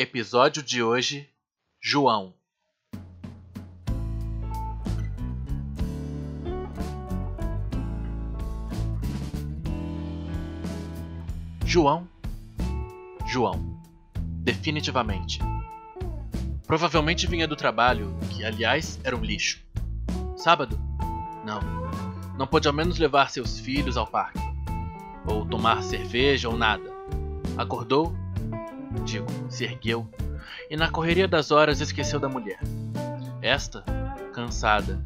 Episódio de hoje: João. João. João. Definitivamente. Provavelmente vinha do trabalho, que aliás era um lixo. Sábado? Não. Não pôde ao menos levar seus filhos ao parque. Ou tomar cerveja ou nada. Acordou? Digo, se ergueu. E na correria das horas esqueceu da mulher. Esta, cansada.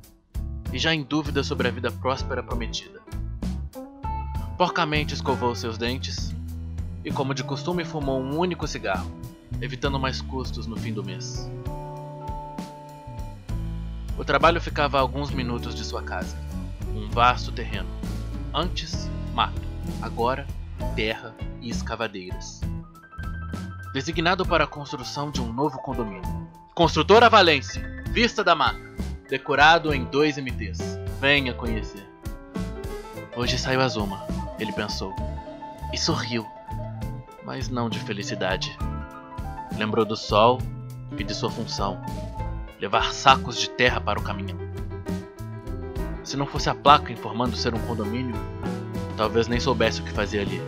E já em dúvida sobre a vida próspera prometida. Porcamente escovou seus dentes e, como de costume, fumou um único cigarro, evitando mais custos no fim do mês. O trabalho ficava a alguns minutos de sua casa, um vasto terreno. Antes, mato, agora, terra e escavadeiras. Designado para a construção de um novo condomínio. Construtora Valência, Vista da Mata, decorado em dois MTs. Venha conhecer. Hoje saiu Azuma, ele pensou, e sorriu mas não de felicidade. Lembrou do sol e de sua função: levar sacos de terra para o caminhão. Se não fosse a placa informando ser um condomínio, talvez nem soubesse o que fazia ali.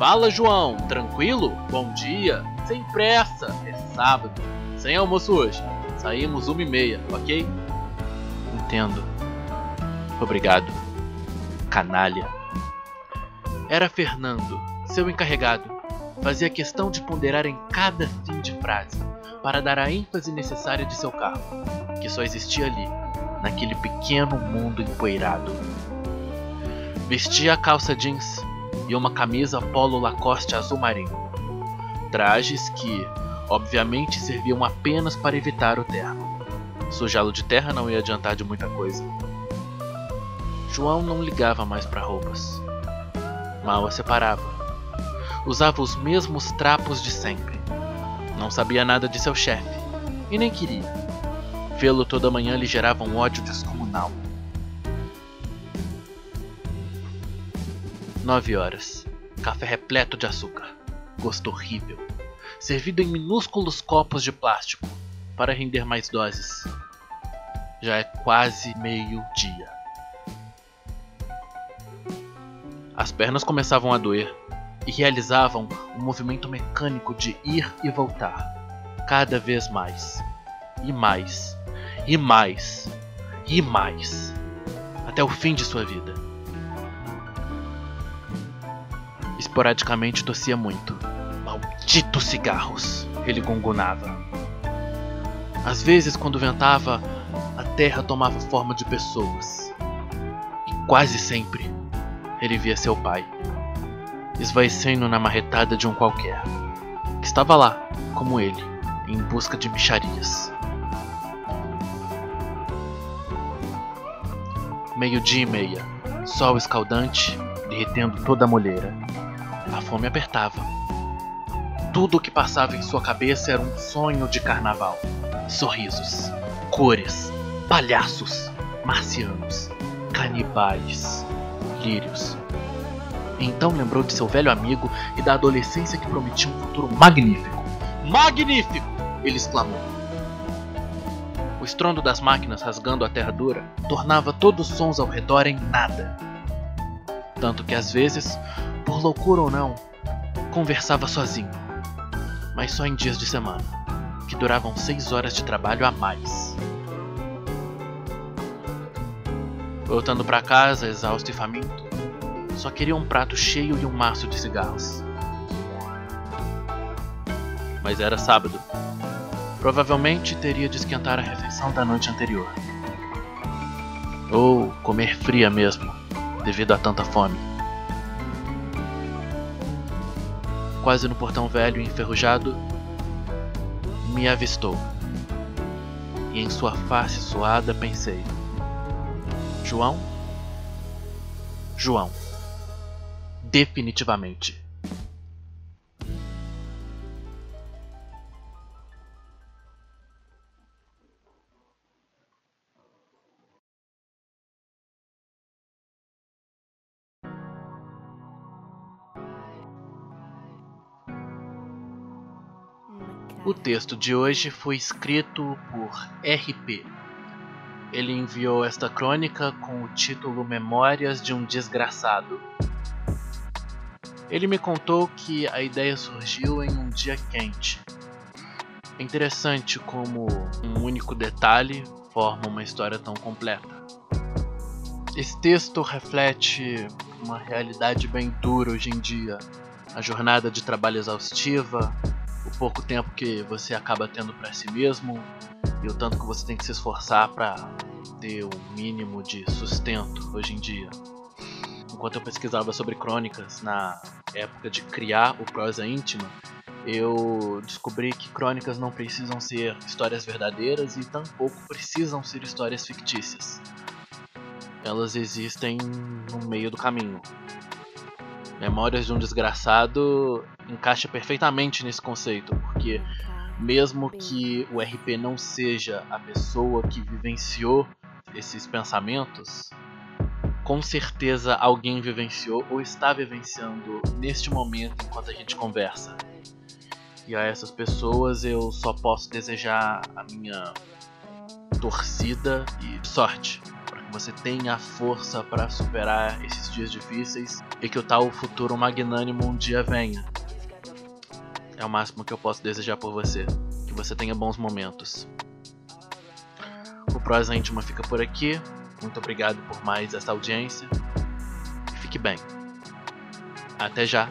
Fala, João, tranquilo? Bom dia, sem pressa, é sábado, sem almoço hoje. Saímos uma e meia, ok? Entendo. Obrigado. Canalha. Era Fernando, seu encarregado fazia questão de ponderar em cada fim de frase para dar a ênfase necessária de seu carro, que só existia ali, naquele pequeno mundo empoeirado. Vestia a calça jeans e uma camisa polo Lacoste azul marinho. Trajes que, obviamente, serviam apenas para evitar o terno. Sujá-lo de terra não ia adiantar de muita coisa. João não ligava mais para roupas. Mal a separava usava os mesmos trapos de sempre. Não sabia nada de seu chefe, e nem queria. Vê-lo toda manhã lhe gerava um ódio descomunal. Nove horas. Café repleto de açúcar. Gosto horrível. Servido em minúsculos copos de plástico para render mais doses. Já é quase meio-dia. As pernas começavam a doer e realizavam um movimento mecânico de ir e voltar, cada vez mais, e mais, e mais, e mais, até o fim de sua vida. Esporadicamente tossia muito. Malditos cigarros! Ele gongonava. Às vezes, quando ventava, a terra tomava forma de pessoas. E quase sempre ele via seu pai esvaecendo na marretada de um qualquer, que estava lá, como ele, em busca de micharias. Meio-dia e meia, sol escaldante, derretendo toda a molheira. A fome apertava. Tudo o que passava em sua cabeça era um sonho de carnaval. Sorrisos, cores, palhaços, marcianos, canibais, lírios, então lembrou de seu velho amigo e da adolescência que prometia um futuro magnífico. Magnífico! Ele exclamou. O estrondo das máquinas rasgando a terra dura tornava todos os sons ao redor em nada. Tanto que às vezes, por loucura ou não, conversava sozinho. Mas só em dias de semana, que duravam seis horas de trabalho a mais. Voltando para casa, exausto e faminto, só queria um prato cheio e um maço de cigarros. Mas era sábado. Provavelmente teria de esquentar a refeição da noite anterior. Ou comer fria mesmo, devido a tanta fome. Quase no portão velho e enferrujado, me avistou. E em sua face suada pensei: João? João definitivamente. O texto de hoje foi escrito por RP. Ele enviou esta crônica com o título Memórias de um Desgraçado. Ele me contou que a ideia surgiu em um dia quente. É interessante como um único detalhe forma uma história tão completa. Esse texto reflete uma realidade bem dura hoje em dia. A jornada de trabalho exaustiva, pouco tempo que você acaba tendo para si mesmo e o tanto que você tem que se esforçar para ter o mínimo de sustento hoje em dia. Enquanto eu pesquisava sobre crônicas na época de criar o prosa íntima, eu descobri que crônicas não precisam ser histórias verdadeiras e tampouco precisam ser histórias fictícias. Elas existem no meio do caminho. Memórias de um Desgraçado encaixa perfeitamente nesse conceito, porque mesmo que o RP não seja a pessoa que vivenciou esses pensamentos, com certeza alguém vivenciou ou está vivenciando neste momento enquanto a gente conversa. E a essas pessoas eu só posso desejar a minha torcida e sorte você tenha a força para superar esses dias difíceis e que o tal futuro magnânimo um dia venha. É o máximo que eu posso desejar por você. Que você tenha bons momentos. O Prosa Íntima fica por aqui. Muito obrigado por mais essa audiência. Fique bem. Até já.